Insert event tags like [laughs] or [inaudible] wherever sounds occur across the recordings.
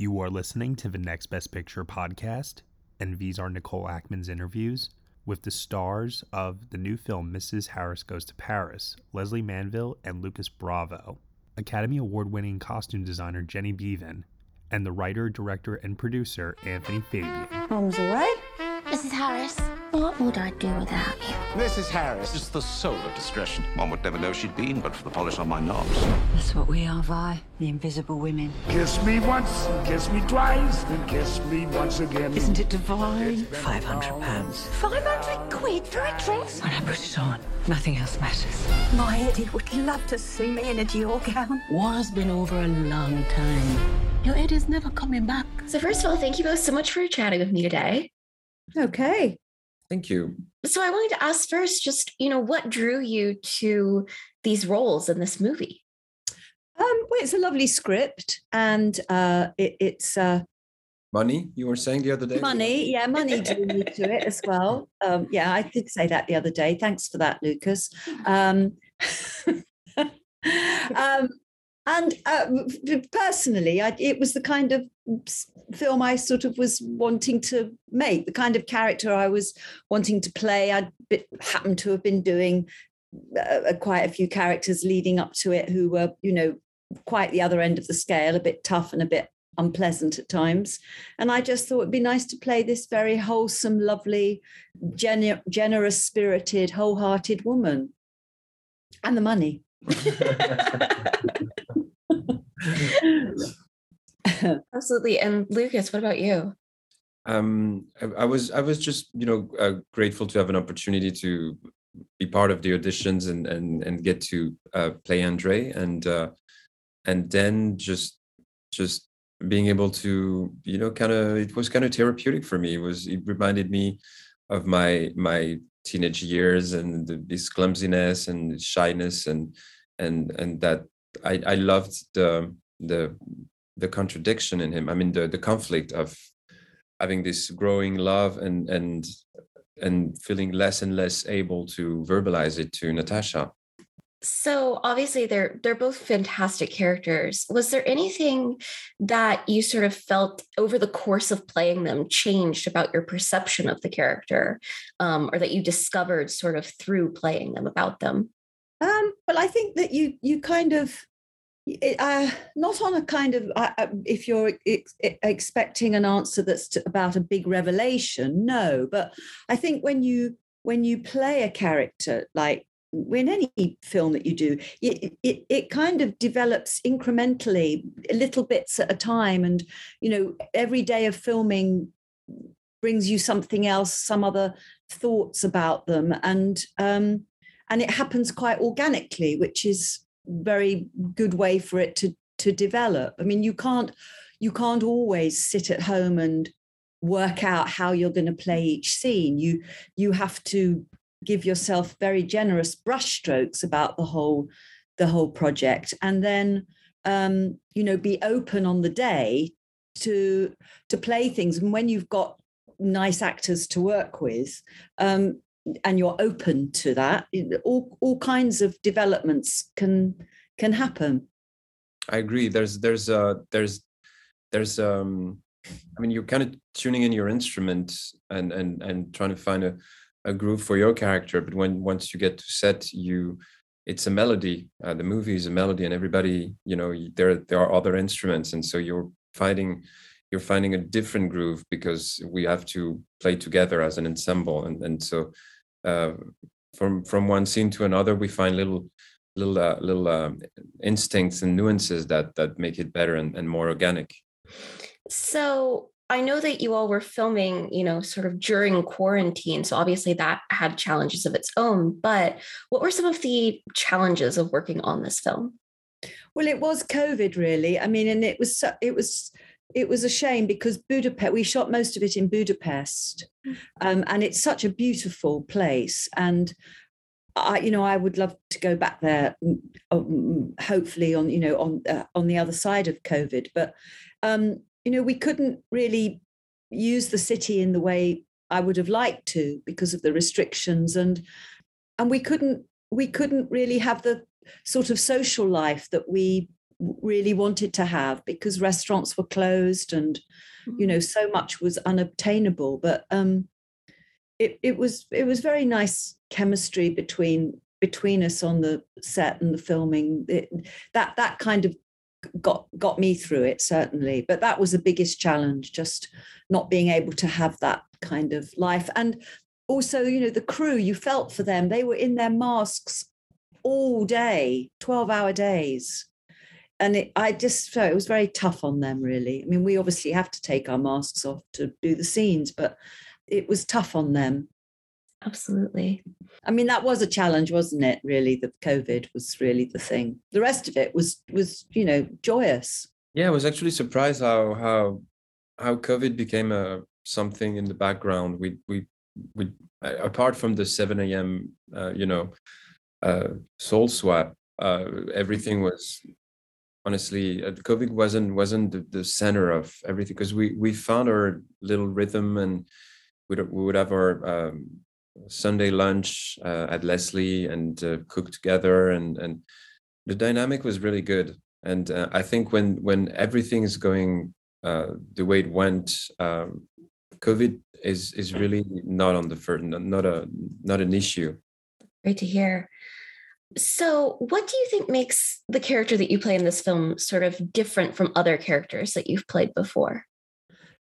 You are listening to the Next Best Picture podcast, and these are Nicole Ackman's interviews with the stars of the new film Mrs. Harris Goes to Paris, Lesley Manville and Lucas Bravo, Academy Award winning costume designer Jenny Beavan, and the writer, director, and producer Anthony Fabian. Mom's away. Mrs. Harris, what would I do without you? Mrs. Harris. It's the soul of discretion. One would never know she'd been but for the polish on my knobs. That's what we are, Vi. The invisible women. Kiss me once, and kiss me twice, and kiss me once again. Isn't it divine? Five hundred pounds. Five hundred quid for a dress? When I put it on, nothing else matters. My Eddie would love to see me in a Dior gown. War's been over a long time. Your Eddie's never coming back. So, first of all, thank you both so much for chatting with me today. Okay. Thank you. So, I wanted to ask first, just, you know, what drew you to these roles in this movie? Um, well, it's a lovely script, and uh, it, it's uh, Money, you were saying the other day? money. Yeah, money drew me to it as well. [laughs] Um, yeah, I did say that the other day. Thanks for that, Lucas. Um, [laughs] um, and uh, personally, I, it was the kind of film I sort of was wanting to make, the kind of character I was wanting to play. I happened to have been doing uh, quite a few characters leading up to it who were, you know, quite the other end of the scale, a bit tough and a bit unpleasant at times. And I just thought it'd be nice to play this very wholesome, lovely, genu- generous spirited, wholehearted woman. And the money. [laughs] [laughs] Absolutely. And Lucas, what about you? Um, I, I was I was just you know uh, grateful to have an opportunity to be part of the auditions and and and get to uh, play Andre and uh, and then just just being able to you know kind of it was kind of therapeutic for me. It was it reminded me of my my teenage years and the, this clumsiness and shyness and and and that I I loved the the the contradiction in him. I mean the the conflict of having this growing love and and and feeling less and less able to verbalize it to Natasha. So obviously they're they're both fantastic characters. Was there anything that you sort of felt over the course of playing them changed about your perception of the character, um, or that you discovered sort of through playing them about them? Um, well, I think that you you kind of it, uh, not on a kind of uh, uh, if you're ex- expecting an answer that's about a big revelation, no. But I think when you when you play a character like in any film that you do, it, it it kind of develops incrementally, little bits at a time, and you know every day of filming brings you something else, some other thoughts about them, and um, and it happens quite organically, which is very good way for it to to develop. I mean, you can't you can't always sit at home and work out how you're going to play each scene. You you have to give yourself very generous brushstrokes about the whole the whole project, and then um, you know be open on the day to to play things. And when you've got nice actors to work with, um, and you're open to that, all all kinds of developments can can happen. I agree. There's there's uh there's there's um I mean you're kind of tuning in your instrument and and and trying to find a, a groove for your character, but when once you get to set, you it's a melody. Uh, the movie is a melody, and everybody you know there there are other instruments, and so you're finding you're finding a different groove because we have to play together as an ensemble, and and so uh, from from one scene to another, we find little little uh, little um, instincts and nuances that that make it better and, and more organic. So I know that you all were filming, you know, sort of during quarantine. So obviously that had challenges of its own. But what were some of the challenges of working on this film? Well, it was COVID, really. I mean, and it was so, it was it was a shame because Budapest. We shot most of it in Budapest, um, and it's such a beautiful place. And I, you know, I would love to go back there. Um, hopefully, on you know, on uh, on the other side of COVID. But um, you know, we couldn't really use the city in the way I would have liked to because of the restrictions, and and we couldn't we couldn't really have the sort of social life that we really wanted to have because restaurants were closed and you know so much was unobtainable. But um it, it was it was very nice chemistry between between us on the set and the filming. It, that that kind of got got me through it certainly. But that was the biggest challenge just not being able to have that kind of life. And also you know the crew you felt for them. They were in their masks all day 12 hour days and it, i just felt it was very tough on them really i mean we obviously have to take our masks off to do the scenes but it was tough on them Absolutely. I mean, that was a challenge, wasn't it? Really, the COVID was really the thing. The rest of it was was you know joyous. Yeah, I was actually surprised how how how COVID became a something in the background. We we we apart from the seven a.m. Uh, you know uh, soul swap, uh, everything was honestly uh, COVID wasn't wasn't the, the center of everything because we we found our little rhythm and we we would have our um, Sunday lunch uh, at Lesley and uh, cook together, and and the dynamic was really good. And uh, I think when when everything is going uh, the way it went, um, COVID is is really not on the first, not a not an issue. Great to hear. So, what do you think makes the character that you play in this film sort of different from other characters that you've played before?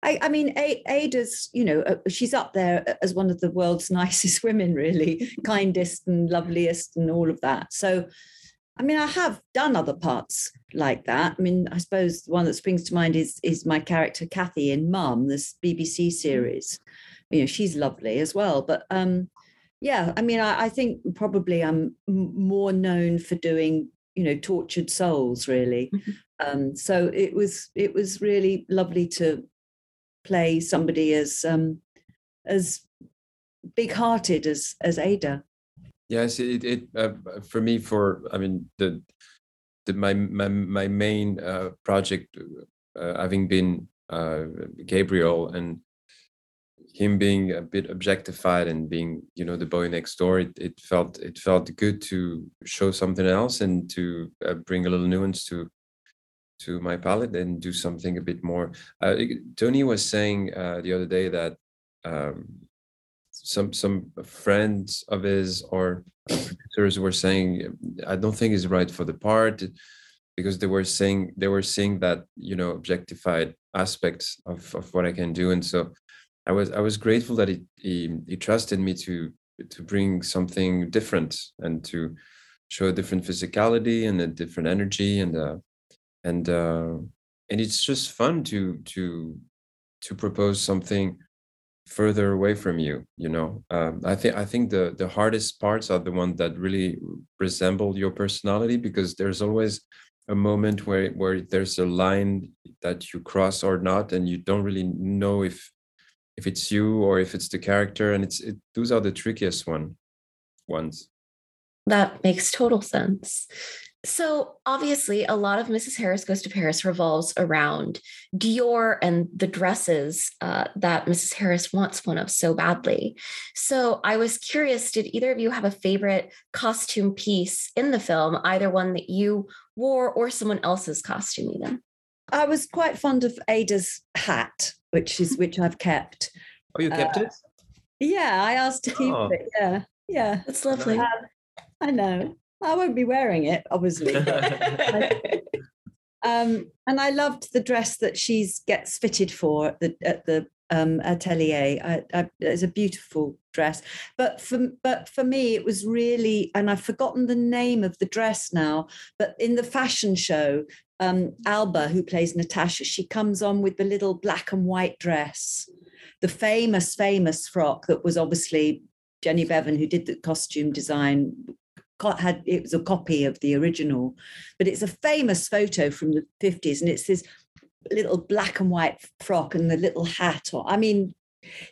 I, I mean, Ada's, you know, uh, she's up there as one of the world's [laughs] nicest women, really, [laughs] kindest and loveliest and all of that. So, I mean, I have done other parts like that. I mean, I suppose the one that springs to mind is is my character Cathy in Mum, this BBC series. You know, she's lovely as well. But um, yeah, I mean, I, I think probably I'm more known for doing, you know, tortured souls, really. Mm-hmm. Um, so it was it was really lovely to play somebody as um, as big-hearted as as Ada. Yes, it it uh, for me for I mean the the my my my main uh, project uh, having been uh, Gabriel and him being a bit objectified and being you know the boy next door it, it felt it felt good to show something else and to uh, bring a little nuance to to my palette and do something a bit more. Uh, Tony was saying uh, the other day that um, some some friends of his or producers were saying, "I don't think he's right for the part," because they were saying they were seeing that you know objectified aspects of of what I can do, and so I was I was grateful that he he, he trusted me to to bring something different and to show a different physicality and a different energy and uh, and uh, and it's just fun to to to propose something further away from you you know? Um, i think i think the the hardest parts are the ones that really resemble your personality because there's always a moment where where there's a line that you cross or not and you don't really know if if it's you or if it's the character and it's it, those are the trickiest one ones that makes total sense so, obviously, a lot of Mrs. Harris Goes to Paris revolves around Dior and the dresses uh, that Mrs. Harris wants one of so badly. So, I was curious did either of you have a favorite costume piece in the film, either one that you wore or someone else's costume, even? I was quite fond of Ada's hat, which is [laughs] which I've kept. Oh, you kept uh, it? Yeah, I asked to keep oh. it. Yeah, yeah, that's lovely. Um, I know. I won't be wearing it, obviously. [laughs] [laughs] um, and I loved the dress that she gets fitted for at the, at the um, atelier. I, I, it's a beautiful dress, but for but for me, it was really, and I've forgotten the name of the dress now. But in the fashion show, um, Alba, who plays Natasha, she comes on with the little black and white dress, the famous famous frock that was obviously Jenny Beavan, who did the costume design, had it was a copy of the original, but it's a famous photo from the 50s, and it's this little black and white frock and the little hat on. I mean,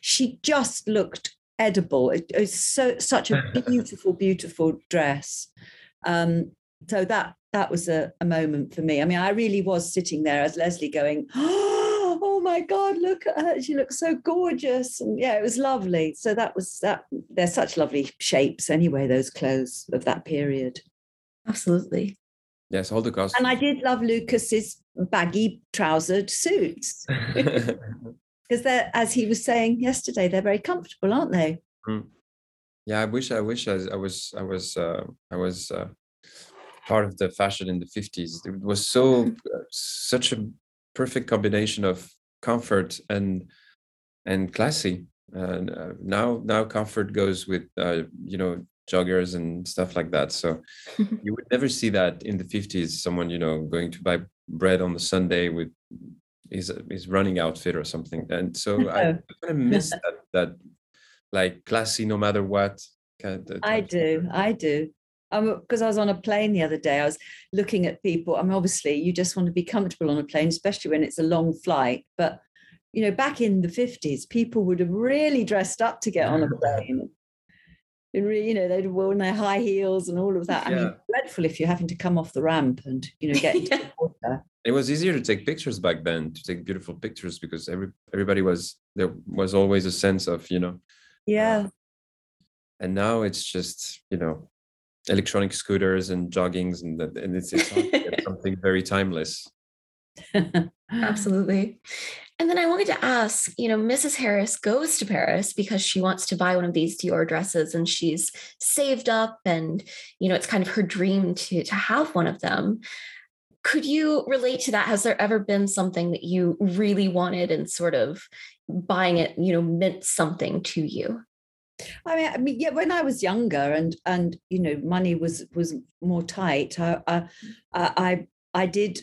she just looked edible. It, was so such a [laughs] beautiful, beautiful dress. Um, so that that was a, a moment for me. I mean, I really was sitting there as Lesley going, oh, [gasps] oh my god look at her she looks so gorgeous and yeah it was lovely so that was that they're such lovely shapes anyway those clothes of that period absolutely Yes, all the costumes. And I did love Lucas's baggy trousered suits [laughs] because they're, as he was saying yesterday, they're very comfortable, aren't they? Mm. Yeah, I wish, I wish I, I was, I was, uh, I was uh, part of the fashion in the fifties. It was so, uh, such a perfect combination of comfort and and classy. And uh, now, now comfort goes with uh, you know joggers and stuff like that. So [laughs] you would never see that in the 50s, someone, you know, going to buy bread on the Sunday with his his running outfit or something. And so [laughs] I kind of miss [laughs] that that like classy no matter what. Kind of, I do, I do. Because I was on a plane the other day, I was looking at people. I mean, obviously, you just want to be comfortable on a plane, especially when it's a long flight. But you know, back in the fifties, people would have really dressed up to get on a plane you know, they'd worn their high heels and all of that. Yeah. I mean, dreadful if you're having to come off the ramp and, you know, get [laughs] into yeah. the water. It was easier to take pictures back then, to take beautiful pictures because every everybody was there was always a sense of, you know. Yeah. Uh, and now it's just, you know, electronic scooters and joggings and, and it's, it's [laughs] something very timeless. [laughs] Absolutely. And then I wanted to ask, you know, Mrs. Harris goes to Paris because she wants to buy one of these Dior dresses and she's saved up and, you know, it's kind of her dream to to have one of them. Could you relate to that? Has there ever been something that you really wanted and sort of buying it, you know, meant something to you? I mean, I mean, yeah. When I was younger, and and you know, money was was more tight. I I I, I did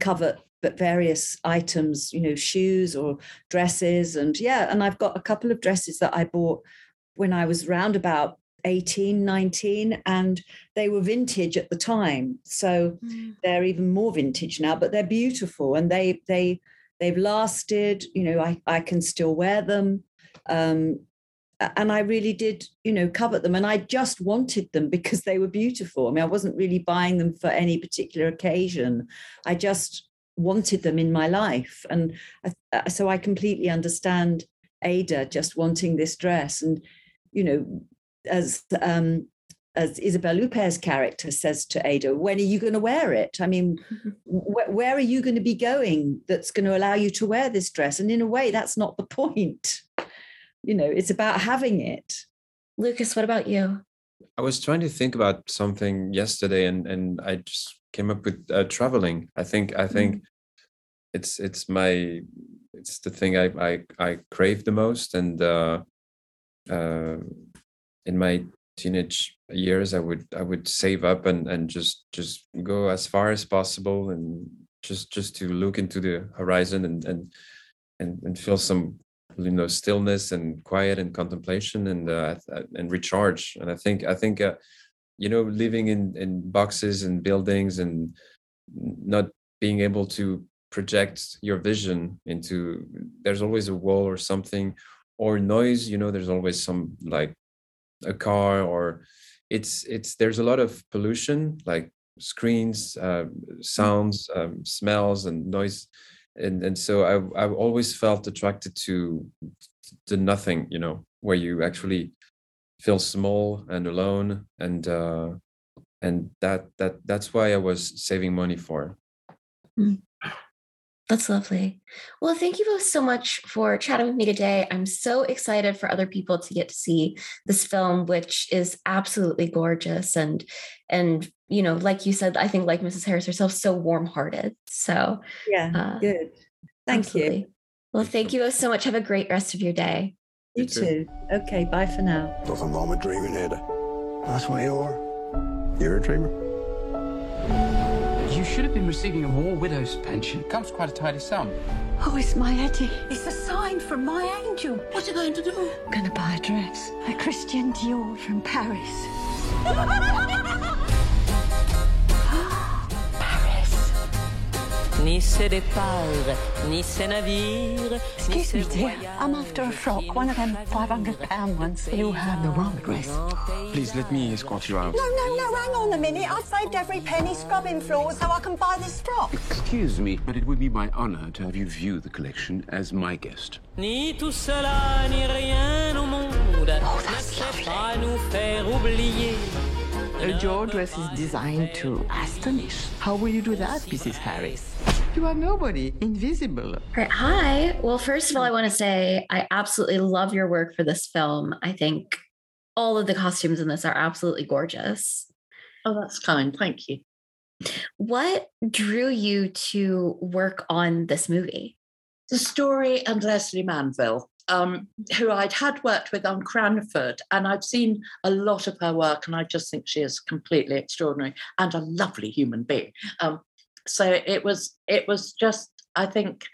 covet but various items, you know, shoes or dresses. And yeah, and I've got a couple of dresses that I bought when I was round about 18, 19, and they were vintage at the time. So mm. they're even more vintage now, but they're beautiful and they they they've lasted, you know, I, I can still wear them. Um, and I really did, you know, covet them. And I just wanted them because they were beautiful. I mean, I wasn't really buying them for any particular occasion. I just wanted them in my life. And uh, so I completely understand Ada just wanting this dress. And, you know, as um, as Isabelle Huppert's character says to Ada, when are you going to wear it? I mean, [laughs] wh- where are you going to be going that's going to allow you to wear this dress? And in a way, that's not the point. You know, it's about having it. Lucas, what about you? I was trying to think about something yesterday, and and I just came up with uh, traveling. I think I think mm. it's it's my it's the thing I I, I crave the most, and uh, uh, in my teenage years, I would I would save up and and just just go as far as possible, and just just to look into the horizon and and and, and feel some you know stillness and quiet and contemplation and uh, and recharge. And i think i think uh, you know living in in boxes and buildings and not being able to project your vision into there's always a wall or something or noise you know there's always some like a car or it's it's there's a lot of pollution like screens uh, sounds um, smells and noise and and so i i've always felt attracted to to nothing you know where you actually feel small and alone and uh and that that that's why i was saving money for mm. That's lovely. Well, thank you both so much for chatting with me today. I'm so excited for other people to get to see this film, which is absolutely gorgeous and and you know, like you said, I think like Mrs. Harris herself, so warm-hearted. So yeah, uh, good. Thank absolutely. you. Well, thank you both so much. Have a great rest of your day. You, you too. too. Okay, bye for now. Nothing wrong with dreaming, Ada. That's what you are. You're a dreamer. You should have been receiving a war widow's pension. It Comes quite a tidy sum. Oh, it's my Eddie. It's a sign from my angel. What are you going to do? I'm going to buy a dress. A Christian Dior from Paris. [laughs] Ni ses départs, ni ses navires. Excuse me, dear. I'm after a frock, one of them 500 pound ones. You have the wrong address. Please let me escort you out. No, no, no, hang on a minute. I've saved every penny scrubbing floors so I can buy this frock. Excuse me, but it would be my honor to have you view the collection as my guest. Ni tout cela, ni rien au monde oh, that's lovely. pas nous faire oublier Your dress is designed to astonish. How will you do that, Mrs. Harris? You are nobody, invisible. Right. Hi. Well, first of all, I want to say I absolutely love your work for this film. I think all of the costumes in this are absolutely gorgeous. Oh, that's kind. Thank you. What drew you to work on this movie? The story and Lesley Manville, um, who I'd had worked with on Cranford, and I've seen a lot of her work, and I just think she is completely extraordinary and a lovely human being. Um, so it was, it was just, I think,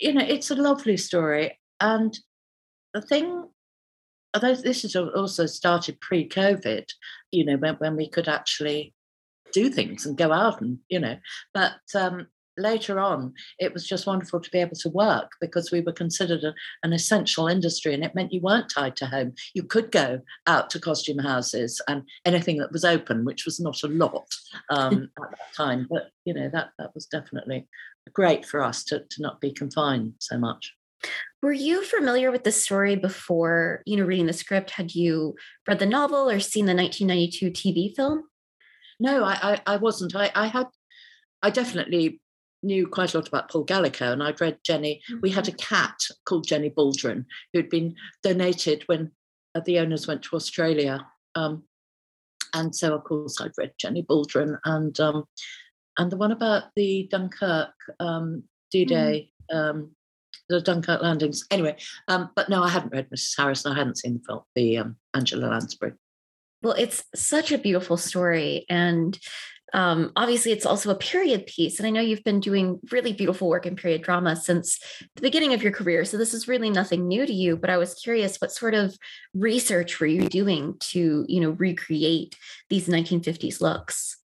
you know, it's a lovely story, and the thing although this has also started pre-COVID, you know, when, when we could actually do things and go out and, you know, but um, later on, it was just wonderful to be able to work because we were considered a, an essential industry and it meant you weren't tied to home. You could go out to costume houses and anything that was open, which was not a lot um, [laughs] at that time. But, you know, that, that was definitely great for us to, to not be confined so much. Were you familiar with the story before, you know, reading the script? Had you read the novel or seen the 1992 TV film? No, I, I, I wasn't. I, I had, I definitely knew quite a lot about Paul Gallico, and I'd read Jenny. Mm-hmm. We had a mm-hmm. cat called Jenny Baldwin who'd been donated when uh, the owners went to Australia. Um, and so, of course, I'd read Jenny Baldwin and um, and the one about the Dunkirk um, D-Day. Mm. Um, the Dunkirk landings. Anyway, um, but no, I hadn't read Mrs. Harris. I hadn't seen the film, the um, Angela Lansbury. Well, it's such a beautiful story, and um, obviously, it's also a period piece. And I know you've been doing really beautiful work in period drama since the beginning of your career. So this is really nothing new to you. But I was curious, what sort of research were you doing to, you know, recreate these 1950s looks?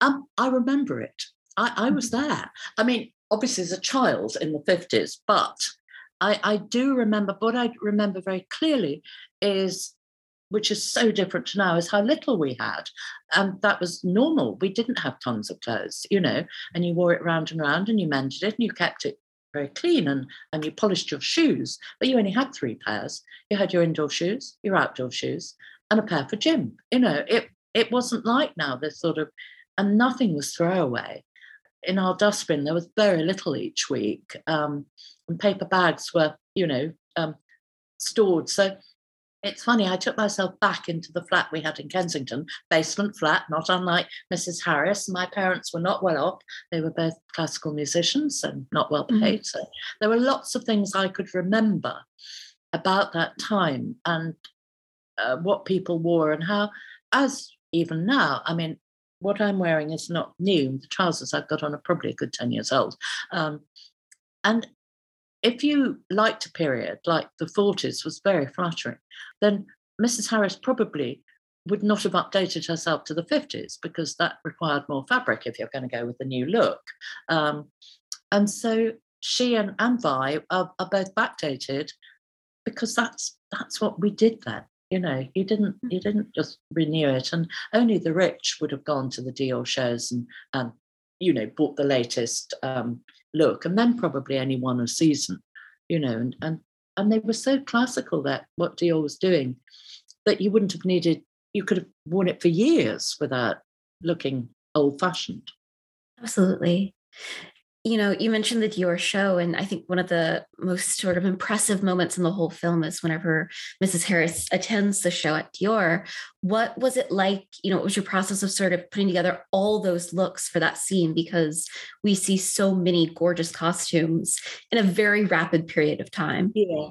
Um, I remember it. I, I was mm-hmm. there. I mean, obviously as a child in the 50s, but I, I do remember, what I remember very clearly is, which is so different to now, is how little we had. And that was normal. We didn't have tons of clothes, you know, and you wore it round and round and you mended it and you kept it very clean and, and you polished your shoes, but you only had three pairs. You had your indoor shoes, your outdoor shoes, and a pair for gym. You know, it it wasn't like now, this sort of and nothing was throwaway in our dustbin, there was very little each week, um, and paper bags were, you know, um, stored. So it's funny, I took myself back into the flat we had in Kensington, basement flat, not unlike Mrs. Harris. My parents were not well off. They were both classical musicians and not well mm-hmm. paid. Mm-hmm. So there were lots of things I could remember about that time and uh, what people wore and how, as even now, I mean, what I'm wearing is not new. The trousers I've got on are probably a good 10 years old. Um, and if you liked a period like the 40s was very flattering, then Mrs. Harris probably would not have updated herself to the 50s because that required more fabric if you're going to go with a new look. Um, and so she and, and Vi are, are both backdated because that's that's what we did then. You know, you didn't you didn't just renew it, and only the rich would have gone to the Dior shows and and you know bought the latest um, look, and then probably only one a season. You know, and and and they were so classical that what Dior was doing that you wouldn't have needed. You could have worn it for years without looking old fashioned. Absolutely you know, you mentioned the Dior show, and I think one of the most sort of impressive moments in the whole film is whenever Mrs. Harris attends the show at Dior. What was it like? You know, what was your process of sort of putting together all those looks for that scene? Because we see so many gorgeous costumes in a very rapid period of time. Yeah.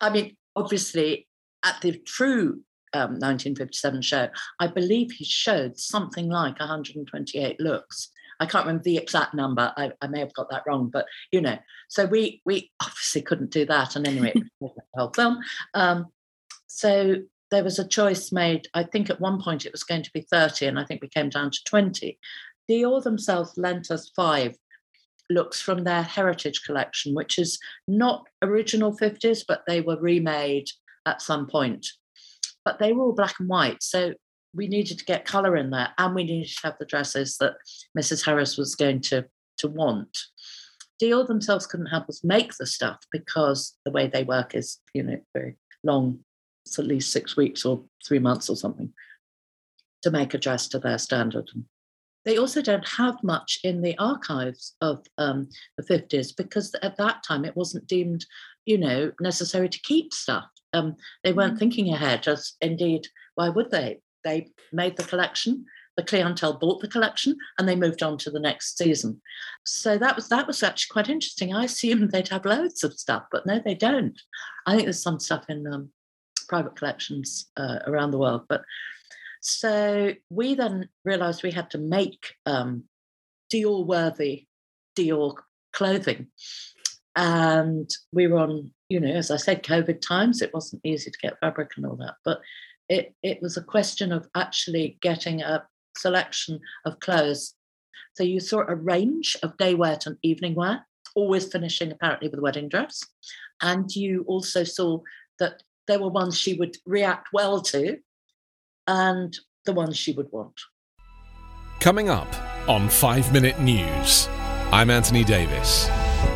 I mean, obviously, at the true um, 1957 show, I believe he showed something like 128 looks. I can't remember the exact number. I, I may have got that wrong, but you know, so we we obviously couldn't do that. And anyway, [laughs] the whole film. Um, so there was a choice made. I think at one point it was going to be 30, and I think we came down to 20. Dior themselves lent us five looks from their heritage collection, which is not original 50s, but they were remade at some point. But they were all black and white. So we needed to get colour in there and we needed to have the dresses that Mrs. Harris was going to, to want. Dior themselves couldn't help us make the stuff because the way they work is, you know, very long. It's at least six weeks or three months or something. to make a dress to their standard. They also don't have much in the archives of um, the 50s because at that time it wasn't deemed, you know, necessary to keep stuff. Um, they weren't mm. thinking ahead, as indeed, why would they? They made the collection, the clientele bought the collection, and they moved on to the next season. So that was that was actually quite interesting. I assumed [laughs] they'd have loads of stuff, but no, they don't. I think there's some stuff in um, private collections uh, around the world, but so we then realized we had to make um, Dior worthy Dior clothing. And we were on, you know, as I said, COVID times. It wasn't easy to get fabric and all that. But it, it was a question of actually getting a selection of clothes. So you saw a range of day wear and evening wear, always finishing apparently with a wedding dress. And you also saw that there were ones she would react well to and the ones she would want. Coming up on 5 Minute News, I'm Anthony Davis.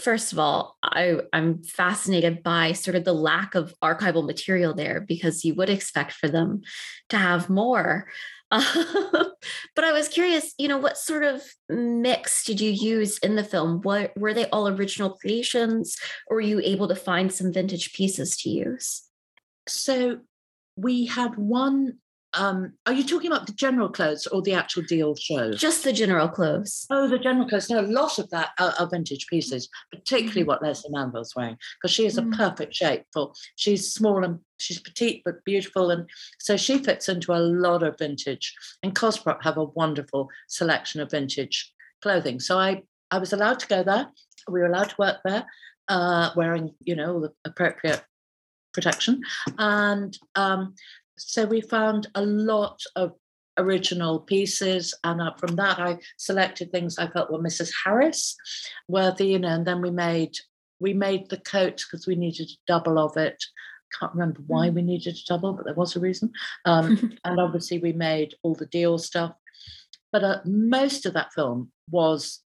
First of all, I, I'm fascinated by sort of the lack of archival material there because you would expect for them to have more. [laughs] but I was curious, you know, what sort of mix did you use in the film? What were they all original creations, or were you able to find some vintage pieces to use? So we had one um, are you talking about the general clothes or the actual Dior show? Just the general clothes. Oh, the general clothes. No, a lot of that are, are vintage pieces, particularly mm. what Lesley Manville's wearing, because she is mm. a perfect shape for. She's small and she's petite but beautiful, and so she fits into a lot of vintage. And Cosprop have a wonderful selection of vintage clothing. So I I was allowed to go there. We were allowed to work there, uh, wearing you know the appropriate protection, and um, so we found a lot of original pieces and uh, from that i selected things i felt were mrs harris worthy you know and then we made we made the coat because we needed a double of it. Can't remember why mm. we needed a double but there was a reason. Um, [laughs] and obviously we made all the Dior stuff. But uh, most of that film was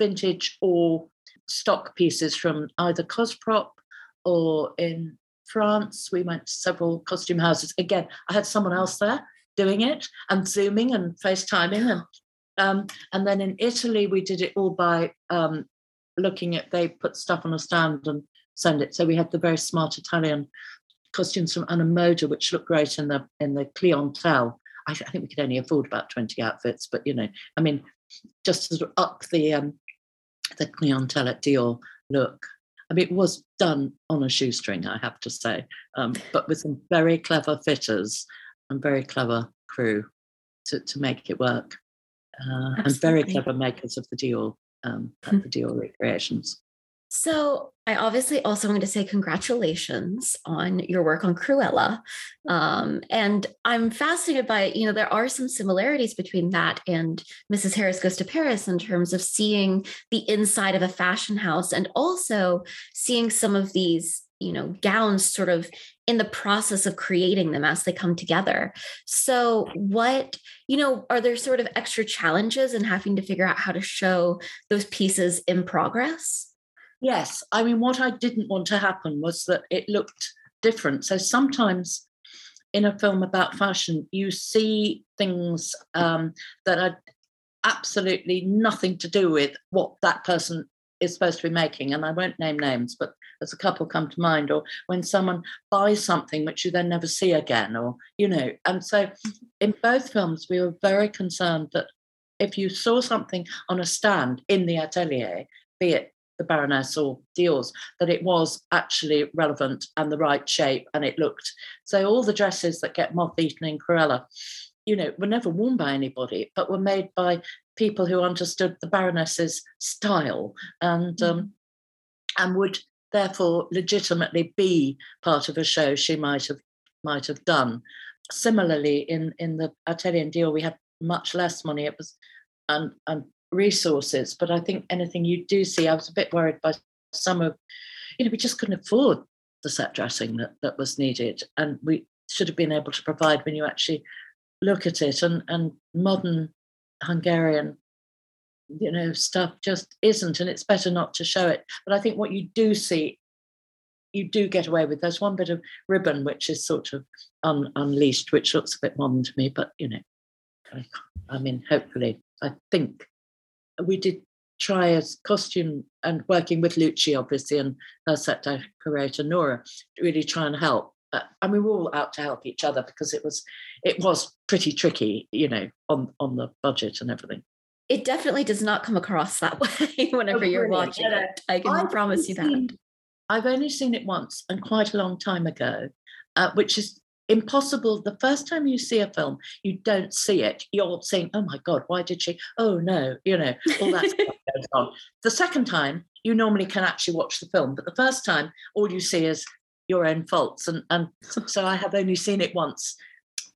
vintage or stock pieces from either Cosprop or in France. We went to several costume houses. Again, I had someone else there doing it and zooming and FaceTiming. And, um, and then in Italy, we did it all by um, looking at, they put stuff on a stand and send it. So we had the very smart Italian costumes from Annamode, which looked great in the in the clientele. I, I, think we could only afford about 20 outfits, but you know, I mean, just to sort of up the um, the clientele at Dior look. I mean, it was done on a shoestring, I have to say, um, but with some very clever fitters and very clever crew to, to make it work. Uh, and very clever makers of the Dior, um, the Dior recreations. So, I obviously also want to say congratulations on your work on Cruella. Um, and I'm fascinated by, you know, there are some similarities between that and Mrs. Harris Goes to Paris in terms of seeing the inside of a fashion house and also seeing some of these, you know, gowns sort of in the process of creating them as they come together. So, what, you know, are there sort of extra challenges in having to figure out how to show those pieces in progress? Yes, I mean, what I didn't want to happen was that it looked different. So sometimes in a film about fashion, you see things um, that are absolutely nothing to do with what that person is supposed to be making. And I won't name names, but there's a couple come to mind. Or when someone buys something which you then never see again, or, you know. And so in both films, we were very concerned that if you saw something on a stand in the atelier, be it the Baroness or Dior's, that it was actually relevant and the right shape and it looked. So all the dresses that get moth eaten in Cruella, you know, were never worn by anybody, but were made by people who understood the Baroness's style and mm. um, and would therefore legitimately be part of a show she might have might have done. similarly in in the Atelier Dior, we had much less money. It was and and resources, but I think anything you do see, I was a bit worried by some of, you know, we just couldn't afford the set dressing that, that was needed. And we should have been able to provide when you actually look at it. And, and modern Hungarian, you know, stuff just isn't. And it's better not to show it. But I think what you do see, you do get away with. There's one bit of ribbon which is sort of un, unleashed, which looks a bit modern to me. But, you know, I, I mean, hopefully, I think we did try as costume and working with Lucci, obviously, and her set decorator Nora, to really try and help. Uh, and we were all out to help each other because it was it was pretty tricky, you know, on on the budget and everything. It definitely does not come across that [laughs] way whenever oh, you're watching it. I can I've promise you that. Seen, I've only seen it once and quite a long time ago, uh, which is impossible. The first time you see a film you don't see it. You're saying oh my god why did she? Oh no you know all that [laughs] goes on. The second time you normally can actually watch the film but the first time all you see is your own faults. And and so i have only seen it once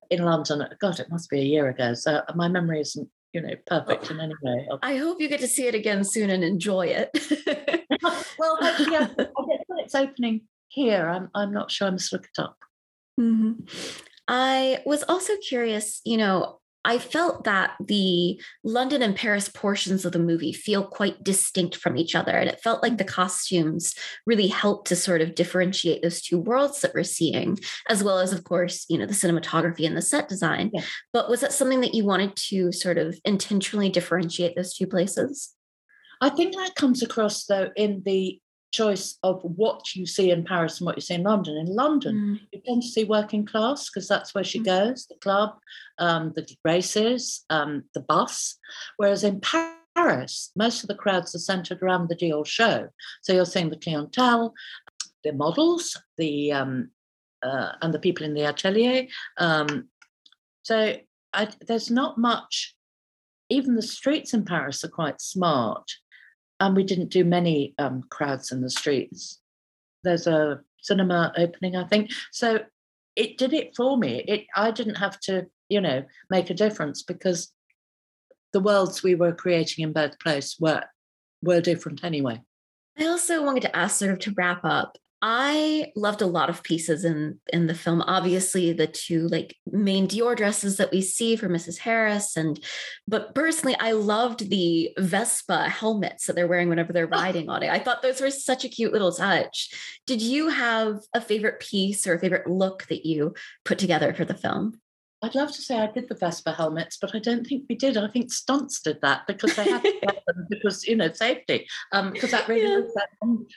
in london. God it must be a year ago. So uh, my memory isn't you know perfect in any way. [laughs] I hope you get to see it again soon and enjoy it. [laughs] Well yeah I guess when it's opening here. I'm, I'm not sure i must look it up Mm-hmm. I was also curious, you know, I felt that the London and Paris portions of the movie feel quite distinct from each other. And it felt like the costumes really helped to sort of differentiate those two worlds that we're seeing, as well as, of course, you know, the cinematography and the set design. Yeah. But was that something that you wanted to sort of intentionally differentiate those two places? I think that comes across, though, in the choice of what you see in Paris and what you see in London. In London, mm. you tend to see working class because that's where she mm. goes, the club, um, the races, um, the bus. Whereas in Paris, most of the crowds are centered around the Dior show. So you're seeing the clientele, the models, the um, uh, and the people in the atelier. Um, so I, there's not much. Even the streets in Paris are quite smart and we didn't do many um, crowds in the streets. There's a cinema opening, I think. So it did it for me. It I didn't have to, you know, make a difference because the worlds we were creating in both places were were different anyway. I also wanted to ask, sort of to wrap up, I loved a lot of pieces in in the film. Obviously, the two like main Dior dresses that we see for Mrs. Harris, and but personally, I loved the Vespa helmets that they're wearing whenever they're riding on it. I thought those were such a cute little touch. Did you have a favorite piece or a favorite look that you put together for the film? I'd love to say I did the Vespa helmets, but I don't think we did. I think stunts did that because they had to them because you know safety. Um, because that really [laughs] yeah. was that.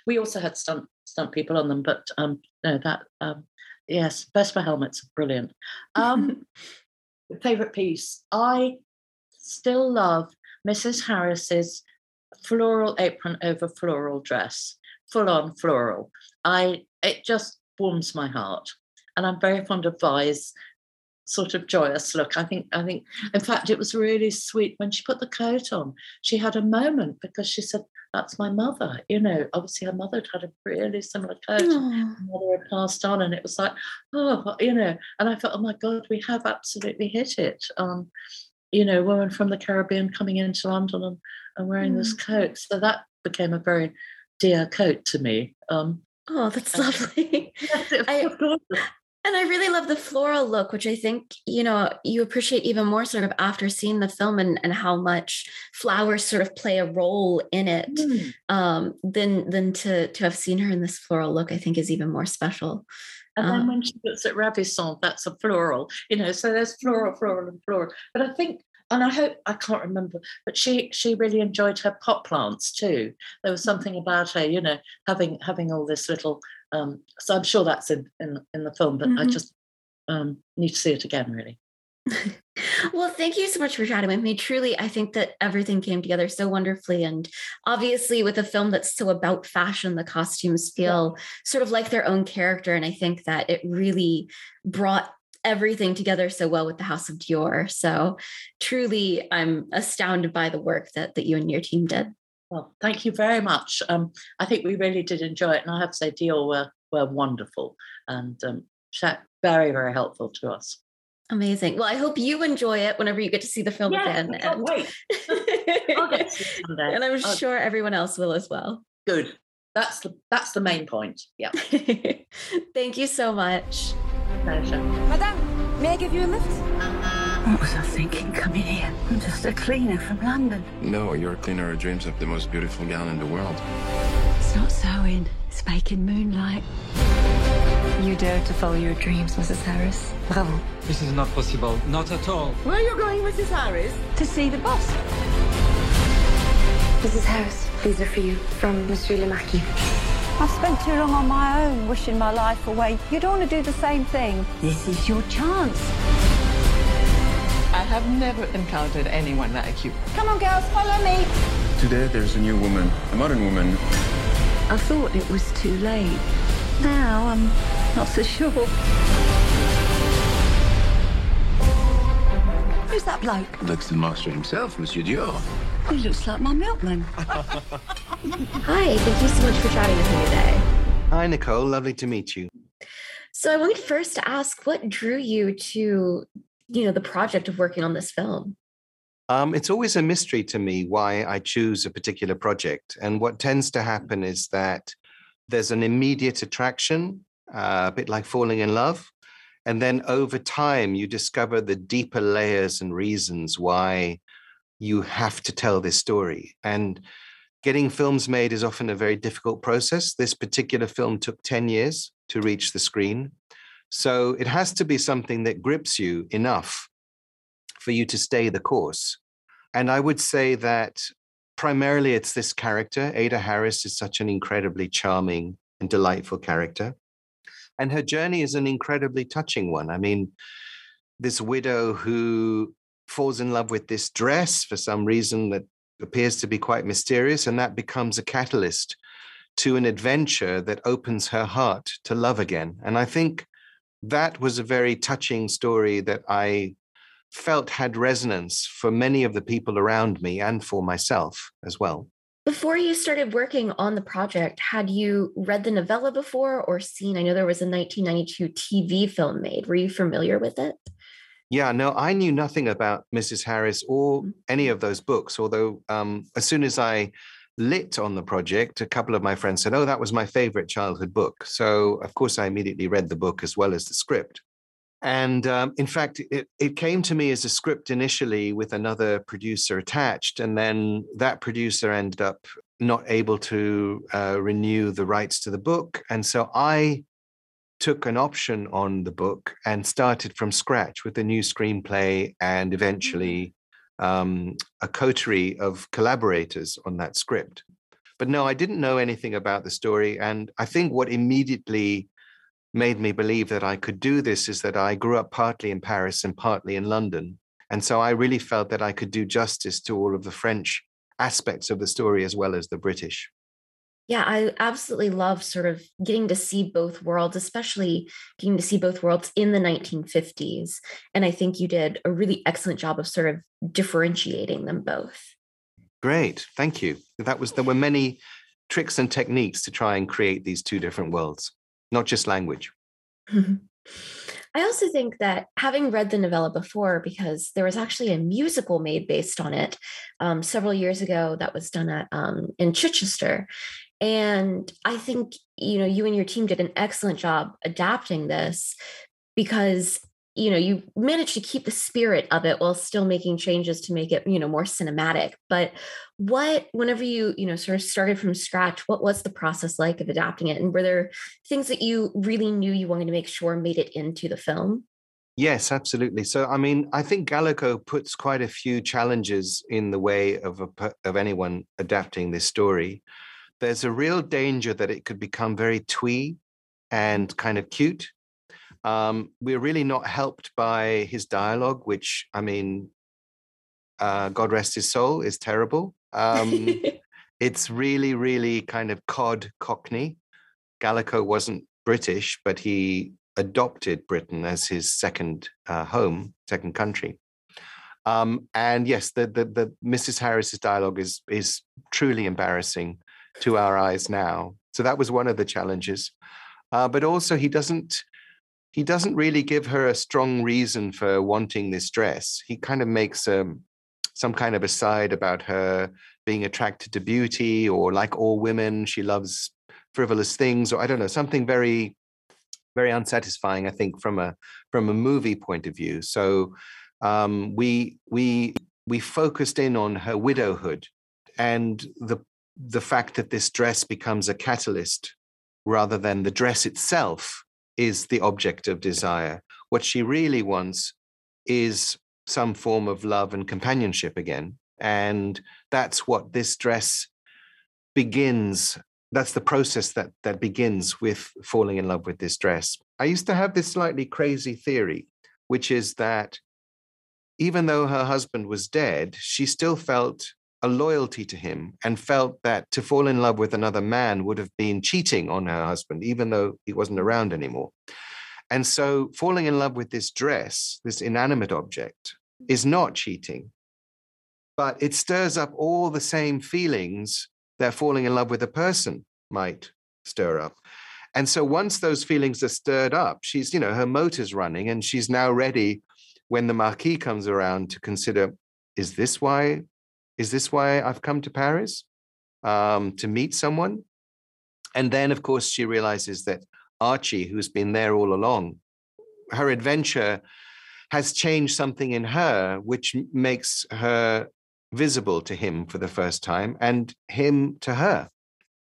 We also had stunt stunt people on them, but um, no, that um, yes, Vespa helmets are brilliant. Um, [laughs] favorite piece. I still love Mrs. Harris's floral apron over floral dress, full on floral. I it just warms my heart, and I'm very fond of Vi's sort of joyous look. I think, I think, in fact, it was really sweet when she put the coat on. She had a moment because she said, "That's my mother." You know, obviously her mother had had a really similar coat. Her mother had passed on, and it was like, oh, you know. And I thought, oh my God, we have absolutely hit it. Um, you know, woman from the Caribbean coming into London and, and wearing mm. this coat. So that became a very dear coat to me. Um, Oh, that's lovely. [laughs] Yes, I, and I really love the floral look, which I think, you know, you appreciate even more sort of after seeing the film and, and how much flowers sort of play a role in it. Mm. Um, than than to to have seen her in this floral look, I think is even more special. And then um, when she looks at Ravissant, that's a floral, you know, so there's floral, floral, and floral. But I think and I hope I can't remember, but she she really enjoyed her pot plants too. There was something about her, you know, having having all this little um, so I'm sure that's in, in, in the film, but mm-hmm. I just um, need to see it again, really. [laughs] well, thank you so much for chatting with me. Truly, I think that everything came together so wonderfully. And obviously, with a film that's so about fashion, the costumes feel yeah. sort of like their own character. And I think that it really brought everything together so well with the House of Dior. So truly, I'm astounded by the work that, that you and your team did. Well, thank you very much. Um, I think we really did enjoy it, and I have to say, Dior were were wonderful and um, very very helpful to us. Amazing. Well, I hope you enjoy it whenever you get to see the film Yeah, again. I can't and, wait. I'll get to see it someday. [laughs] and I'm I'll- sure everyone else will as well. Good. That's the that's the main point. Yeah. [laughs] Thank you so much. Pleasure. Madame, may I give you a lift? What was I thinking coming here? I'm just a cleaner from London. No, you're a cleaner who dreams of the most beautiful gown in the world. It's not sewing, it's making moonlight. You dare to follow your dreams, Mrs. Harris. Bravo. This is not possible. Not at all. Where are you going, Mrs. Harris? To see the boss. Mrs. Harris, these are for you from Monsieur Le Marquis. I've spent too long on my own, wishing my life away. You don't want to do the same thing. This is your chance. I have never encountered anyone like you. Come on, girls, follow me. Today, there's a new woman, a modern woman. I thought it was too late. Now I'm not so sure. Who's that bloke? Looks the master himself, Monsieur Dior. He looks like my milkman. [laughs] Hi, thank you so much for chatting with me today. Hi, Nicole. Lovely to meet you. So I wanted first to ask what drew you to, you know, the project of working on this film? Um, it's always a mystery to me why I choose a particular project. And what tends to happen is that there's an immediate attraction, uh, a bit like falling in love. And then over time, you discover the deeper layers and reasons why you have to tell this story. And getting films made is often a very difficult process. This particular film took 10 years to reach the screen. So it has to be something that grips you enough for you to stay the course. And I would say that primarily it's this character. Ada Harris is such an incredibly charming and delightful character. And her journey is an incredibly touching one. I mean, this widow who falls in love with this dress for some reason that appears to be quite mysterious, and that becomes a catalyst to an adventure that opens her heart to love again. And I think that was a very touching story that I felt had resonance for many of the people around me and for myself as well. Before you started working on the project, had you read the novella before or seen? I know there was a 1992 TV film made. Were you familiar with it? Yeah, no, I knew nothing about Mrs. Harris or any of those books. Although, um, as soon as I lit on the project, a couple of my friends said, Oh, that was my favorite childhood book. So, of course, I immediately read the book as well as the script. And um, in fact, it, it came to me as a script initially with another producer attached. And then that producer ended up not able to uh, renew the rights to the book. And so I took an option on the book and started from scratch with a new screenplay and eventually um, a coterie of collaborators on that script. But no, I didn't know anything about the story. And I think what immediately made me believe that I could do this is that I grew up partly in Paris and partly in London. And so I really felt that I could do justice to all of the French aspects of the story as well as the British. Yeah, I absolutely love sort of getting to see both worlds, especially getting to see both worlds in the 1950s. And I think you did a really excellent job of sort of differentiating them both. Great, thank you. That was there were many tricks and techniques to try and create these two different worlds, not just language. [laughs] I also think that having read the novella before, because there was actually a musical made based on it um, several years ago that was done at um, in Chichester, and I think you know you and your team did an excellent job adapting this because you know you managed to keep the spirit of it while still making changes to make it you know more cinematic but what whenever you you know sort of started from scratch what was the process like of adapting it and were there things that you really knew you wanted to make sure made it into the film Yes, absolutely. So, I mean, I think Gallico puts quite a few challenges in the way of a, of anyone adapting this story. There's a real danger that it could become very twee and kind of cute. Um, we're really not helped by his dialogue, which, I mean, uh, God rest his soul, is terrible. Um, [laughs] it's really, really kind of cod cockney. Gallico wasn't British, but he adopted Britain as his second uh, home, second country. Um, and yes, the, the the Mrs. Harris's dialogue is is truly embarrassing to our eyes now. So that was one of the challenges. Uh, but also, he doesn't he doesn't really give her a strong reason for wanting this dress. He kind of makes um, some kind of aside about her being attracted to beauty, or like all women, she loves frivolous things, or I don't know, something very, very unsatisfying. I think from a from a movie point of view. So um, we we we focused in on her widowhood and the the fact that this dress becomes a catalyst rather than the dress itself is the object of desire. What she really wants is some form of love and companionship again. And that's what this dress begins. That's the process that, that begins with falling in love with this dress. I used to have this slightly crazy theory, which is that even though her husband was dead, she still felt a loyalty to him and felt that to fall in love with another man would have been cheating on her husband, even though he wasn't around anymore. And so falling in love with this dress, this inanimate object, is not cheating, but it stirs up all the same feelings that falling in love with a person might stir up. And so once those feelings are stirred up, she's, you know, her motor's running and she's now ready when the marquis comes around to consider is this why is this why I've come to Paris? Um, to meet someone? And then, of course, she realizes that Archie, who's been there all along, her adventure has changed something in her, which makes her visible to him for the first time and him to her.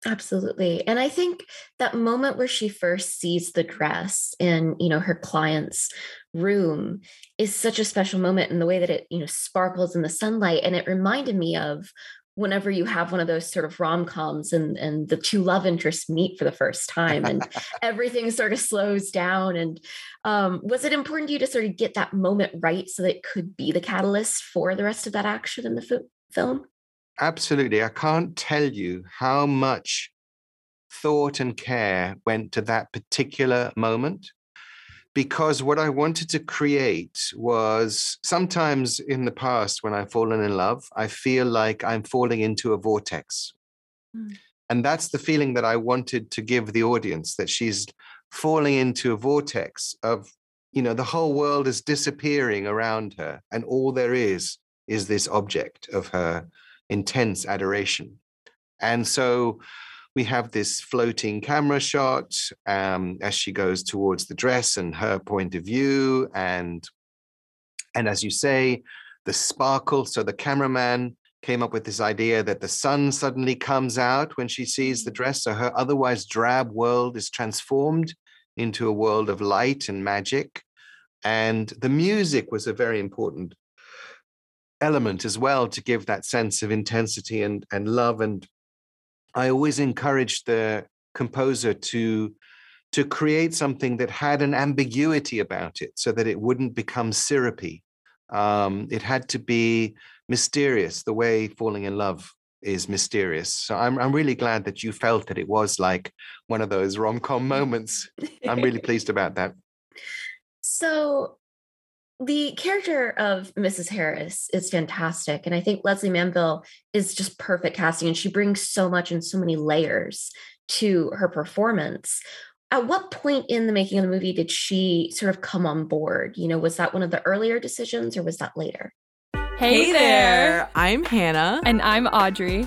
Absolutely. And I think that moment where she first sees the dress in, you know, her client's room is such a special moment in the way that it, you know, sparkles in the sunlight. And it reminded me of whenever you have one of those sort of rom-coms and and the two love interests meet for the first time and [laughs] everything sort of slows down and um, was it important to you to sort of get that moment right so that it could be the catalyst for the rest of that action in the f- film Absolutely. I can't tell you how much thought and care went to that particular moment because what I wanted to create was sometimes in the past when I've fallen in love, I feel like I'm falling into a vortex. Mm. And that's the feeling that I wanted to give the audience that she's falling into a vortex of, you know, the whole world is disappearing around her, and all there is is this object of her intense adoration. And so we have this floating camera shot um, as she goes towards the dress and her point of view. And, and as you say, the sparkle. So the cameraman came up with this idea that the sun suddenly comes out when she sees the dress. So her otherwise drab world is transformed into a world of light and magic. And the music was a very important element as well to give that sense of intensity and and love and i always encouraged the composer to to create something that had an ambiguity about it so that it wouldn't become syrupy. Um, it had to be mysterious. The way falling in love is mysterious. So I'm, I'm really glad that you felt that it was like one of those rom-com moments. I'm really [laughs] pleased about that. So the character of Mrs. Harris is fantastic. And I think Lesley Manville is just perfect casting. And she brings so much and so many layers to her performance. At what point in the making of the movie did she sort of come on board? You know, was that one of the earlier decisions or was that later? Hey, hey there. there. I'm Hannah. And I'm Audrey.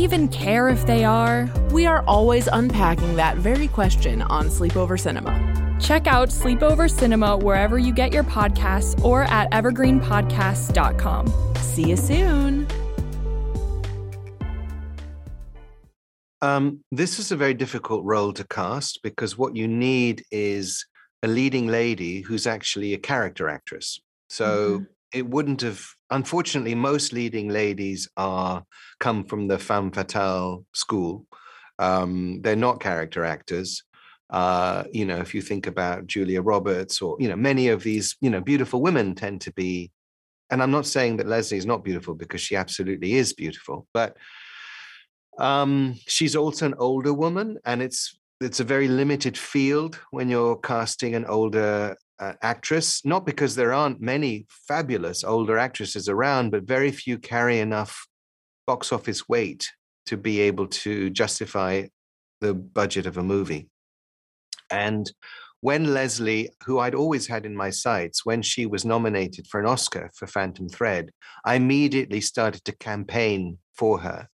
even care if they are? We are always unpacking that very question on Sleepover Cinema. Check out Sleepover Cinema wherever you get your podcasts or at evergreenpodcasts.com. See you soon. Um, this is a very difficult role to cast because what you need is a leading lady who's actually a character actress. So mm-hmm. it wouldn't have unfortunately, most leading ladies are come from the femme fatale school. Um, they're not character actors. Uh, you know, if you think about Julia Roberts or, you know, many of these, you know, beautiful women tend to be, and I'm not saying that Lesley is not beautiful because she absolutely is beautiful, but um, she's also an older woman and it's it's a very limited field when you're casting an older uh, actress, not because there aren't many fabulous older actresses around, but very few carry enough box office weight to be able to justify the budget of a movie. And when Lesley, who I'd always had in my sights, when she was nominated for an Oscar for Phantom Thread, I immediately started to campaign for her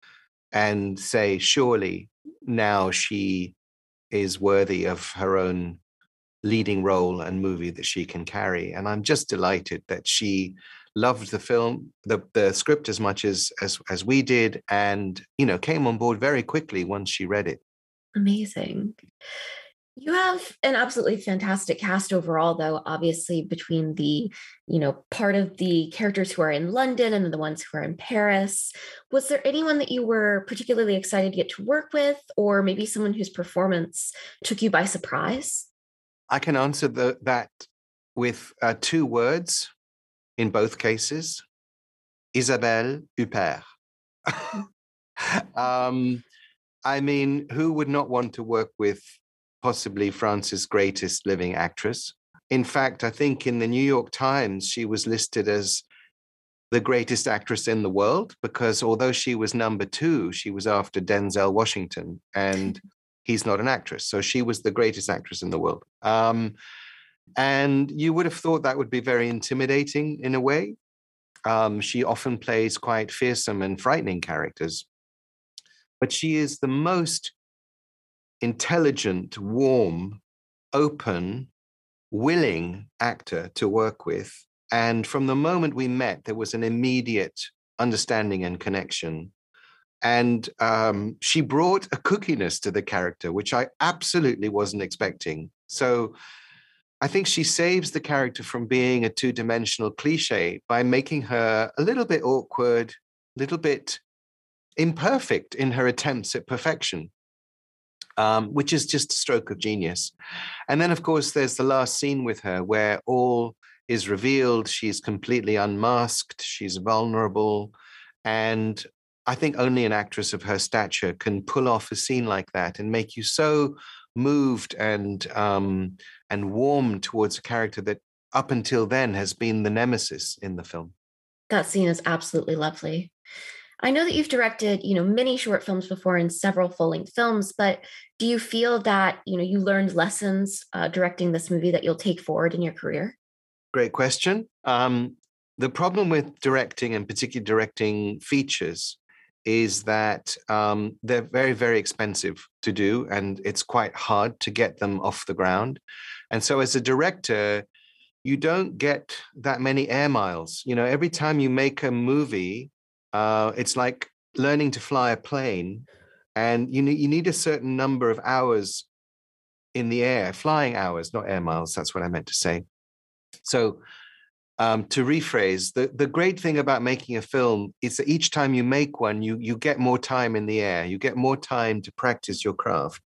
and say, surely now she is worthy of her own leading role and movie that she can carry. And I'm just delighted that she loved the film, the, the script as much as, as as we did, and you know, came on board very quickly once she read it. Amazing. You have an absolutely fantastic cast overall, though, obviously, between the, you know, part of the characters who are in London and the ones who are in Paris. Was there anyone that you were particularly excited to get to work with, or maybe someone whose performance took you by surprise? I can answer the, that with uh, two words in both cases Isabelle Huppert. [laughs] um, I mean, who would not want to work with possibly France's greatest living actress. In fact, I think in the New York Times, she was listed as the greatest actress in the world because although she was number two, she was after Denzel Washington, and he's not an actress. So she was the greatest actress in the world. Um, and you would have thought that would be very intimidating in a way. Um, she often plays quite fearsome and frightening characters, but she is the most intelligent, warm, open, willing actor to work with. And from the moment we met, there was an immediate understanding and connection. And um, she brought a cookiness to the character, which I absolutely wasn't expecting. So I think she saves the character from being a two dimensional cliche by making her a little bit awkward, a little bit imperfect in her attempts at perfection um, which is just a stroke of genius. And then, of course, there's the last scene with her where all is revealed. She's completely unmasked, she's vulnerable. And I think only an actress of her stature can pull off a scene like that and make you so moved and um, and warm towards a character that up until then has been the nemesis in the film. That scene is absolutely lovely. I know that you've directed, you know, many short films before and several full-length films, but do you feel that, you know, you learned lessons uh, directing this movie that you'll take forward in your career? Great question. Um, the problem with directing, and particularly directing features, is that um, they're very, very expensive to do, and it's quite hard to get them off the ground. And so, as a director, you don't get that many air miles. You know, every time you make a movie, uh, it's like learning to fly a plane, and you you need a certain number of hours in the air, flying hours, not air miles. That's what I meant to say. So, um, to rephrase, the the great thing about making a film is that each time you make one, you you get more time in the air, you get more time to practice your craft,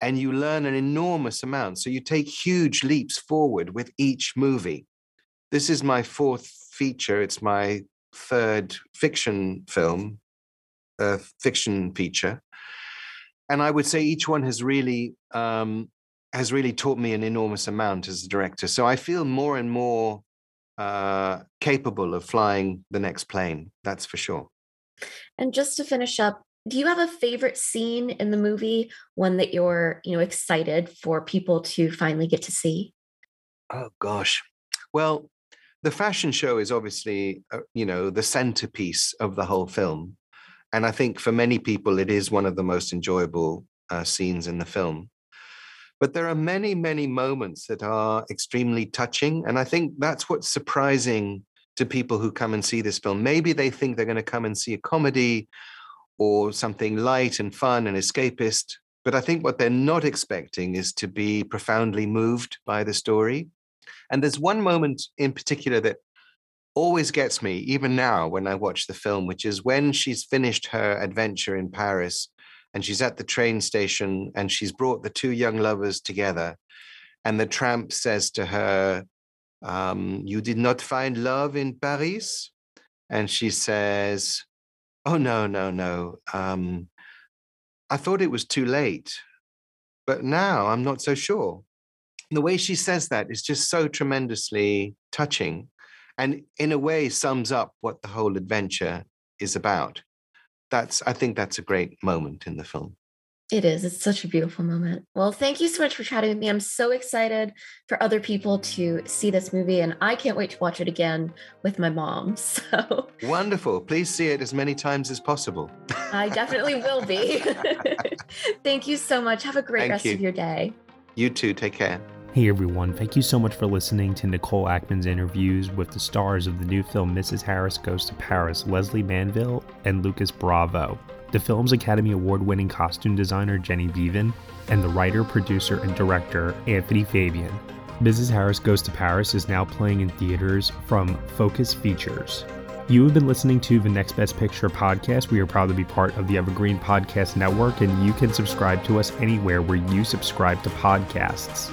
and you learn an enormous amount. So you take huge leaps forward with each movie. This is my fourth feature. It's my third fiction film, a fiction feature, and I would say each one has really um, has really taught me an enormous amount as a director. So I feel more and more uh, capable of flying the next plane. That's for sure. And just to finish up, do you have a favorite scene in the movie? One that you're you know excited for people to finally get to see? Oh gosh, well, the fashion show is obviously uh, you know the centerpiece of the whole film and i think for many people it is one of the most enjoyable uh, scenes in the film but there are many many moments that are extremely touching and i think that's what's surprising to people who come and see this film. Maybe they think they're going to come and see a comedy or something light and fun and escapist but i think what they're not expecting is to be profoundly moved by the story. And there's one moment in particular that always gets me, even now when I watch the film, which is when she's finished her adventure in Paris and she's at the train station and she's brought the two young lovers together. And the tramp says to her, um, You did not find love in Paris? And she says, Oh, no, no, no. Um, I thought it was too late, but now I'm not so sure. the way she says that is just so tremendously touching and, in a way, sums up what the whole adventure is about. That's, I think that's a great moment in the film. It is. It's such a beautiful moment. Well, thank you so much for chatting with me. I'm so excited for other people to see this movie, and I can't wait to watch it again with my mom. [laughs] So wonderful. Please see it as many times as possible. I definitely will be. [laughs] [laughs] thank you so much. Have a great Thank rest you. of your day. You too. Take care. Hey everyone, thank you so much for listening to Nicole Ackman's interviews with the stars of the new film Mrs. Harris Goes to Paris, Lesley Manville and Lucas Bravo, the film's Academy Award winning costume designer Jenny Beavan, and the writer, producer, and director Anthony Fabian. Mrs. Harris Goes to Paris is now playing in theaters from Focus Features. You have been listening to the Next Best Picture podcast. We are proud to be part of the Evergreen Podcast Network, and you can subscribe to us anywhere where you subscribe to podcasts.